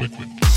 liquid.